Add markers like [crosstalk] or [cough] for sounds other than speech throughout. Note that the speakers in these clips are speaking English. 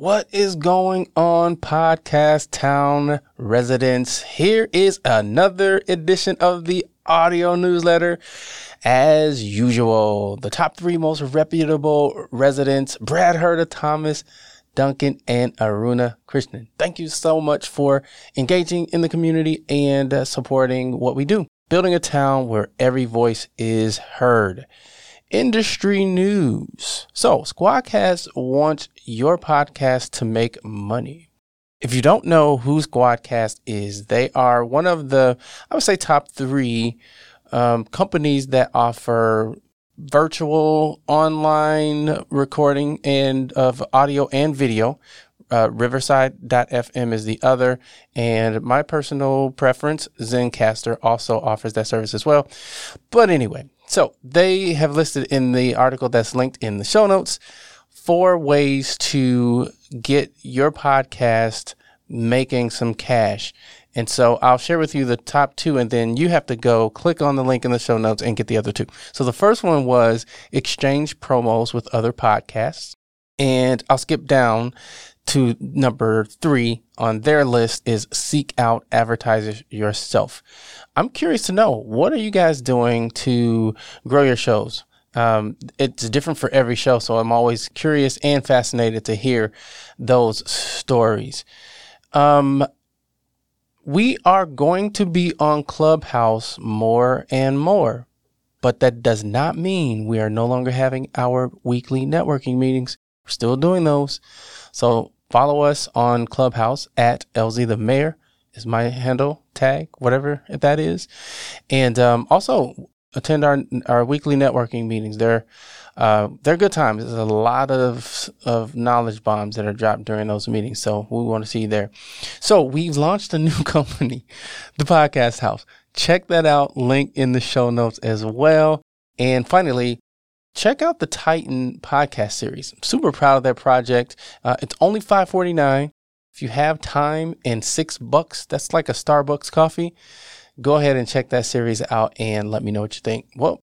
What is going on, Podcast Town residents? Here is another edition of the audio newsletter. As usual, the top three most reputable residents Brad Herda, Thomas, Duncan, and Aruna Krishnan. Thank you so much for engaging in the community and uh, supporting what we do. Building a town where every voice is heard industry news. So, Squadcast wants your podcast to make money. If you don't know who Squadcast is, they are one of the, I would say, top three um, companies that offer virtual online recording and of audio and video. Uh, Riverside.fm is the other, and my personal preference, Zencastr also offers that service as well. But anyway, so they have listed in the article that's linked in the show notes four ways to get your podcast making some cash. And so I'll share with you the top two, and then you have to go click on the link in the show notes and get the other two. So the first one was exchange promos with other podcasts. And I'll skip down to number three on their list is seek out advertisers yourself. I'm curious to know what are you guys doing to grow your shows? Um, it's different for every show, so I'm always curious and fascinated to hear those stories. Um, we are going to be on Clubhouse more and more, but that does not mean we are no longer having our weekly networking meetings. We're still doing those. So follow us on Clubhouse at LZ the Mayor is my handle tag, whatever that is, and um, also attend our our weekly networking meetings. They're uh, they're good times. There's a lot of of knowledge bombs that are dropped during those meetings, so we want to see you there. So we've launched a new [laughs] company, the Podcast House. Check that out. Link in the show notes as well. And finally, check out the Titan podcast series. I'm super proud of that project. Uh, it's only five forty nine. If you have time and six bucks, that's like a Starbucks coffee. Go ahead and check that series out and let me know what you think. Well,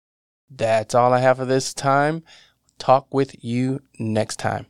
that's all I have for this time. Talk with you next time.